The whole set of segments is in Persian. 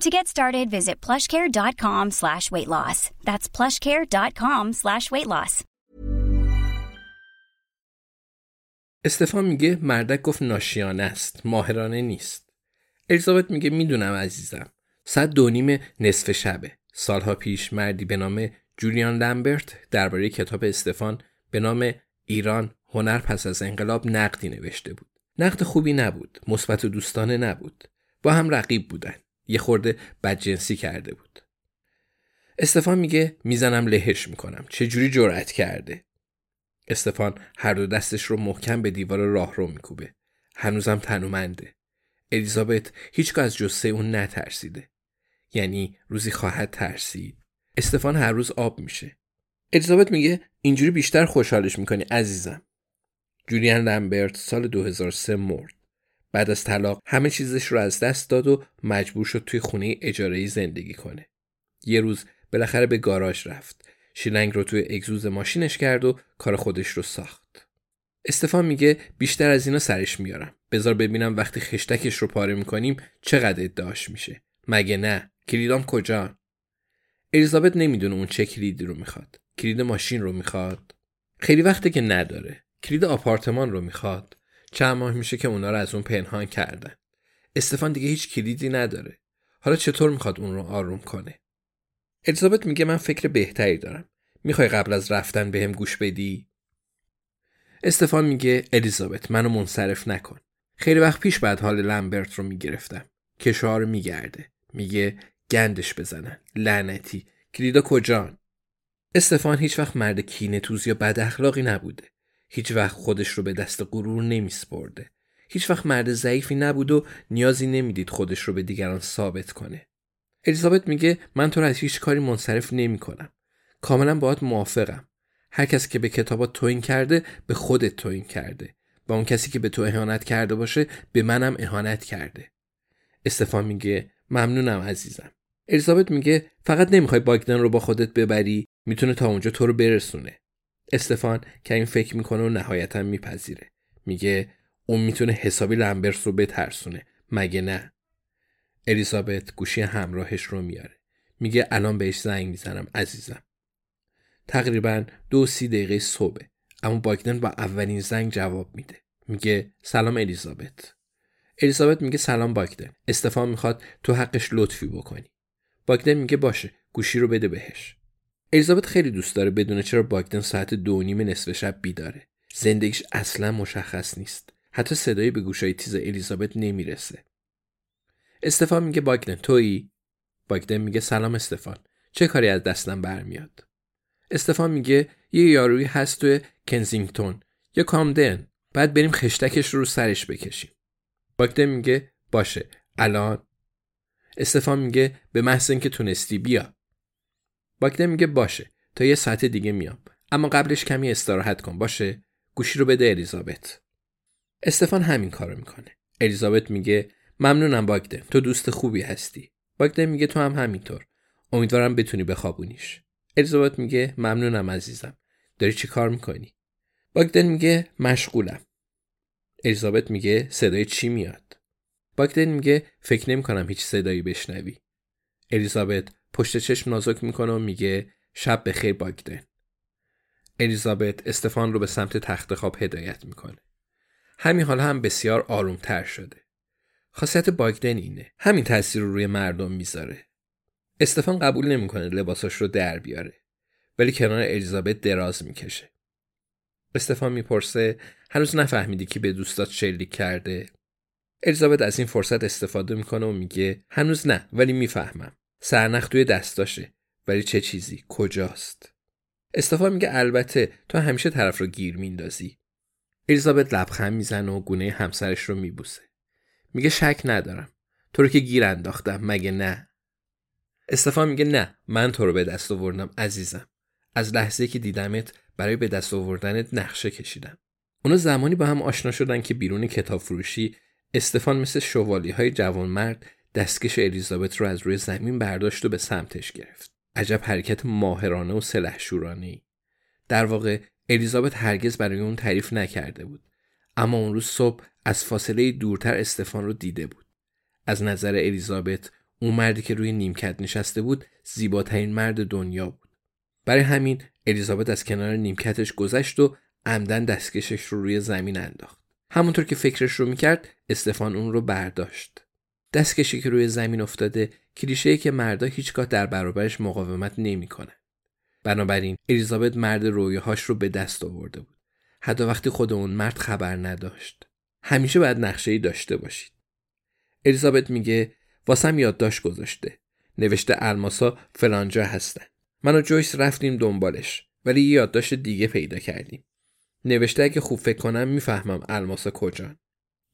To get started, visit plushcare.com slash weight loss. That's plushcare.com slash weight loss. استفان میگه مردک گفت ناشیانه است ماهرانه نیست. الیزابت میگه می‌دونم عزیزم. صد دو نیم نصف شبه. سالها پیش مردی به نام جولیان لمبرت درباره کتاب استفان به نام ایران هنر پس از انقلاب نقدی نوشته بود. نقد خوبی نبود مثبت و دوستانه نبود. با هم رقیب بودن. یه خورده بدجنسی کرده بود. استفان میگه می‌زنم لهش می‌کنم. چجوری جرأت کرده؟ استفان هر دو دستش رو محکم به دیوار راه رو میکوبه. هنوزم تنومنده. الیزابت هیچگاه از جسه اون نترسیده. یعنی روزی خواهد ترسید. استفان هر روز آب میشه. الیزابت میگه اینجوری بیشتر خوشحالش می‌کنی عزیزم. جولیان لمبرت سال 2003 مرد. بعد از طلاق همه چیزش رو از دست داد و مجبور شد توی خونه اجاره زندگی کنه. یه روز بالاخره به گاراژ رفت. شیلنگ رو توی اگزوز ماشینش کرد و کار خودش رو ساخت. استفان میگه بیشتر از اینا سرش میارم. بذار ببینم وقتی خشتکش رو پاره می‌کنیم چقدر ادعاش میشه. مگه نه؟ کلیدام کجا؟ الیزابت نمی‌دونه اون چه کلیدی رو می‌خواد. کلید ماشین رو می‌خواد. خیلی وقته که نداره. کلید آپارتمان رو می‌خواد. چند ماه میشه که اونا رو از اون پنهان کردن استفان دیگه هیچ کلیدی نداره. حالا چطور می‌خواد اون رو آروم کنه؟ الیزابت میگه من فکر بهتری دارم. می‌خوای قبل از رفتن بهم به گوش بدی؟ استفان میگه الیزابت منو منصرف نکن. خیلی وقت پیش بعد حال لمبرت رو می‌گرفتم. کشار میگرده. میگه گندش بزنن. لعنتی. کلیدا کجان؟ استفان هیچ وقت مرد کینه توز یا بد اخلاقی نبوده. هیچ وقت خودش رو به دست غرور نمیسپرده هیچ وقت مرد ضعیفی نبود و نیازی نمی‌دید خودش رو به دیگران ثابت کنه الیزابت میگه من تو رو از هیچ کاری منصرف نمی کنم. کاملا باهات موافقم. هر کسی که به کتابات توین کرده به خودت توین کرده. و اون کسی که به تو اهانت کرده باشه به منم اهانت کرده. استفان میگه ممنونم عزیزم. الیزابت میگه فقط نمی‌خوای باگدن رو با خودت ببری می‌تونه تا اونجا تو رو برسونه. استفان که این فکر می‌کنه و نهایتا میپذیره. میگه اون می‌تونه حسابی لمبرس رو بترسونه. مگه نه؟ الیزابت گوشی همراهش رو میاره. میگه الان بهش زنگ می‌زنم عزیزم. تقریبا دو سی دقیقه صبح اما باگدن با اولین زنگ جواب میده. میگه سلام الیزابت. الیزابت میگه سلام باگدن. استفان می‌خواد تو حقش لطفی بکنی. باگدن میگه باشه گوشی رو بده بهش. الیزابت خیلی دوست داره بدونه چرا باگدن ساعت دو نیم نصف شب بیداره. زندگیش اصلا مشخص نیست. حتی صدایی به گوشای تیز الیزابت نمی‌رسه. استفان میگه باگدن تویی؟ باگدن میگه سلام استفان. چه کاری از دستم برمیاد؟ استفان میگه یه یارویی هست توی کنزینگتون یا کامدن. بعد بریم خشتکش رو, رو سرش بکشیم. باگدن میگه باشه الان استفان میگه به محض اینکه تونستی بیا. باگدن میگه باشه تا یه ساعت دیگه میام. اما قبلش کمی استراحت کن باشه گوشی رو بده الیزابت. استفان همین کارو می‌کنه. الیزابت میگه ممنونم باگدن تو دوست خوبی هستی. باگدن میگه تو هم همینطور. امیدوارم بتونی بخوابونیش. الیزابت میگه ممنونم عزیزم. داری چی کار می‌کنی باگدن میگه مشغولم الیزابت میگه صدای چی میاد باگدن میگه فکر نمی‌کنم هیچ صدایی بشنوی الیزابت پشت چشم نازک می‌کنه و میگه شب بخیر باگدن. الیزابت استفان رو به سمت تخت خواب هدایت می‌کنه. همین حال هم بسیار آرومتر شده. خاصیت باگدن اینه. همین تاثیر رو روی مردم می‌ذاره. استفان قبول نمی‌کنه لباساش رو در بیاره. ولی کنار الیزابت دراز می‌کشه. استفان می‌پرسه هنوز نفهمیدی که به دوستات شلیک کرده؟ الیزابت از این فرصت استفاده می‌کنه و میگه هنوز نه ولی می‌فهمم. سرنخ توی دستاشه ولی چه چیزی؟ کجاست؟ استفان میگه البته تو همیشه طرف رو گیر میندازی. الیزابت لبخند می‌زنه و گونه همسرش رو میبوسه. میگه شک ندارم. تو رو که گیر انداختم مگه نه؟ استفان میگه نه من تو رو به دست آوردم عزیزم. از لحظه که دیدمت برای به دست آوردنت نقشه کشیدم. اونا زمانی با هم آشنا شدن که بیرون کتاب فروشی استفان مثل شوالی های جوانمرد دستکش الیزابت رو از روی زمین برداشت و به سمتش گرفت. عجب حرکت ماهرانه و سلحشورانه در واقع الیزابت هرگز برای اون تعریف نکرده بود. اما اون روز صبح از فاصله دورتر استفان رو دیده بود. از نظر الیزابت اون مردی که روی نیمکت نشسته بود زیباترین مرد دنیا بود. برای همین الیزابت از کنار نیمکتش گذشت و عمدن دستکشش رو روی زمین انداخت. همونطور که فکرش رو می‌کرد استفان اون رو برداشت. دستکشی که روی زمین افتاده کلیشه که مردا هیچگاه در برابرش مقاومت نمی‌کنه. بنابراین الیزابت مرد رویاهاش رو به دست آورده بود. حتی وقتی خود اون مرد خبر نداشت. همیشه باید نقشه ای داشته باشید. الیزابت میگه واسم یادداشت گذاشته. نوشته الماسا فلانجا هستن. من و جویس رفتیم دنبالش ولی یادداشت دیگه پیدا کردیم. نوشته اگه خوب فکر کنم می‌فهمم الماسا کجان.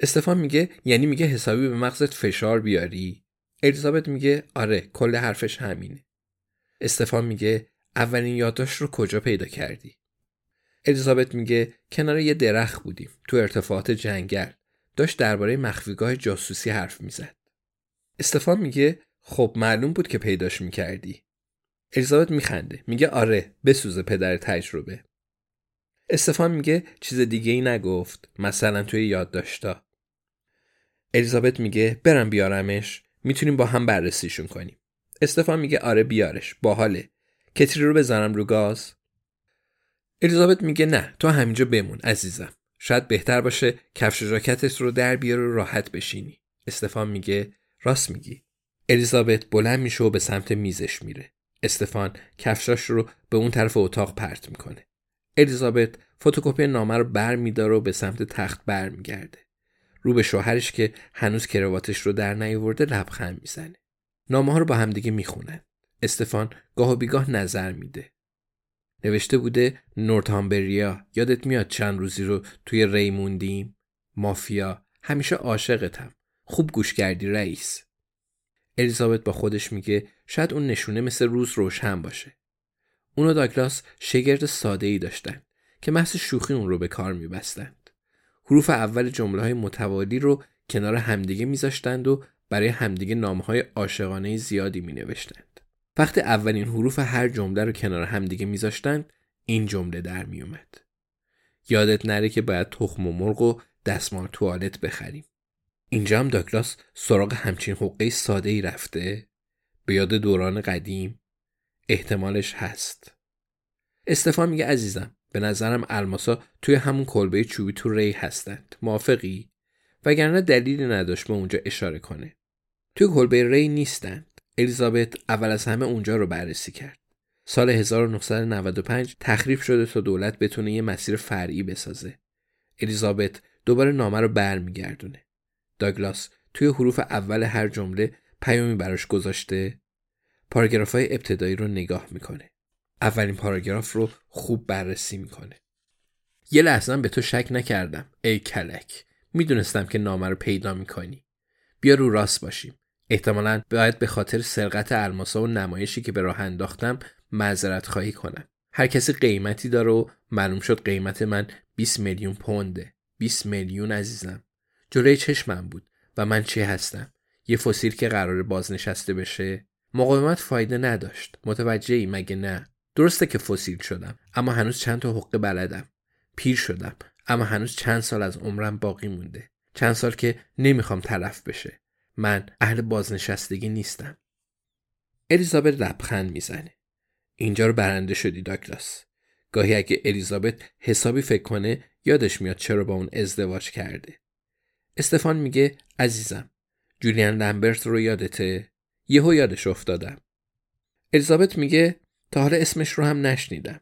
استفان میگه یعنی میگه حسابی به مغزت فشار بیاری. الیزابت میگه آره کل حرفش همینه. استفان میگه اولین یادداشت رو کجا پیدا کردی؟ الیزابت میگه کنار یه درخت بودیم تو ارتفاعات جنگل. داشت درباره مخفیگاه جاسوسی حرف می‌زد. استفان میگه خب معلوم بود که پیداش می‌کردی. الیزابت میخنده میگه آره بسوزه پدر تجربه. استفان میگه چیز دیگه ای نگفت مثلا توی یادداشتا الیزابت میگه برم بیارمش می‌تونیم با هم بررسیشون کنیم. استفان میگه آره بیارش باحاله. کتری رو بزنم رو گاز. الیزابت میگه نه تو همینجا بمون عزیزم. شاید بهتر باشه کفش جاکتت رو در بیار و راحت بشینی. استفان میگه راست میگی. الیزابت بلند میشه و به سمت میزش میره. استفان کفشاش رو به اون طرف اتاق پرت می‌کنه. الیزابت فتوکپی نامه رو بر میداره و به سمت تخت بر میگرده رو به شوهرش که هنوز کرواتش رو در نیاورده لبخند می‌زنه. نامه ها رو با همدیگه می‌خونن. استفان گاه و بیگاه نظر میده. نوشته بوده نورتامبریا. یادت میاد چند روزی رو توی ری موندیم مافیا. همیشه عاشقتم. خوب گوش کردی رئیس. الیزابت با خودش میگه شاید اون نشونه مثل روز روشن باشه. اون و داگلاس شگرد ساده ای داشتن که محض شوخی اون رو به کار میبستند حروف اول جمله های متوالی رو کنار همدیگه میذاشتند و برای همدیگه نامه های عاشقانه زیادی می نوشتند. وقتی اولین حروف هر جمله رو کنار همدیگه میذاشتند این جمله در میومد. یادت نره که باید تخم و مرغ و دستمال توالت بخریم. اینجا هم داگلاس سراغ همچین حقه ساده ای رفته به یاد دوران قدیم احتمالش هست استفان میگه عزیزم به نظرم الماسا توی همون کلبه چوبی تو ری هستند. موافقی؟ وگرنه دلیلی نداشت به اونجا اشاره کنه. توی کلبه ری نیستند. الیزابت اول از همه اونجا رو بررسی کرد. سال 1995 تخریب شده تا دولت بتونه یه مسیر فرعی بسازه. الیزابت دوباره نامه رو برمیگردونه. داگلاس توی حروف اول هر جمله پیامی براش گذاشته. پاراگراف های ابتدایی رو نگاه می‌کنه. اولین پاراگراف رو خوب بررسی می‌کنه. یه لحظه به تو شک نکردم. ای کلک. می‌دونستم که نامه رو پیدا می‌کنی. بیا رو راست باشیم. احتمالا باید به خاطر سرقت الماسا و نمایشی که به راه انداختم معذرت خواهی کنم. هر کسی قیمتی داره و معلوم شد قیمت من 20 میلیون پونده. 20 میلیون عزیزم. جلوی چشمم بود و من چی هستم؟ یه فسیل که قرار بازنشسته بشه؟ مقاومت فایده نداشت. متوجهی مگه نه؟ درسته که فسیل شدم اما هنوز چند تا حقه بلدم. پیر شدم اما هنوز چند سال از عمرم باقی مونده. چند سال که نمی‌خوام تلف بشه. من اهل بازنشستگی نیستم. الیزابت لبخند می‌زنه. اینجا رو برنده شدی داگلاس گاهی اگه الیزابت حسابی فکر کنه یادش میاد چرا با اون ازدواج کرده. استفان میگه عزیزم جولیان لمبرت رو یادته؟ یهو یادش افتادم. الیزابت میگه تا حالا اسمش رو هم نشنیدم.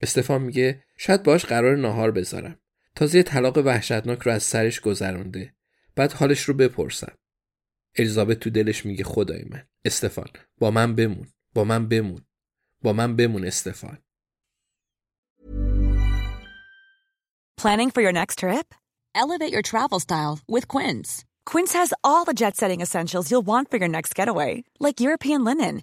استفان میگه شاید باش قرار ناهار بذارم. تازه طلاق وحشتناک رو از سرش گذرونده. بعد حالش رو بپرسم. الیزابت تو دلش میگه خدای من استفان با من بمون با من بمون با من بمون استفان. Planning for your next trip? Elevate your travel style with Quince. Quince has all the jet setting essentials you'll want for your next getaway, like European linen,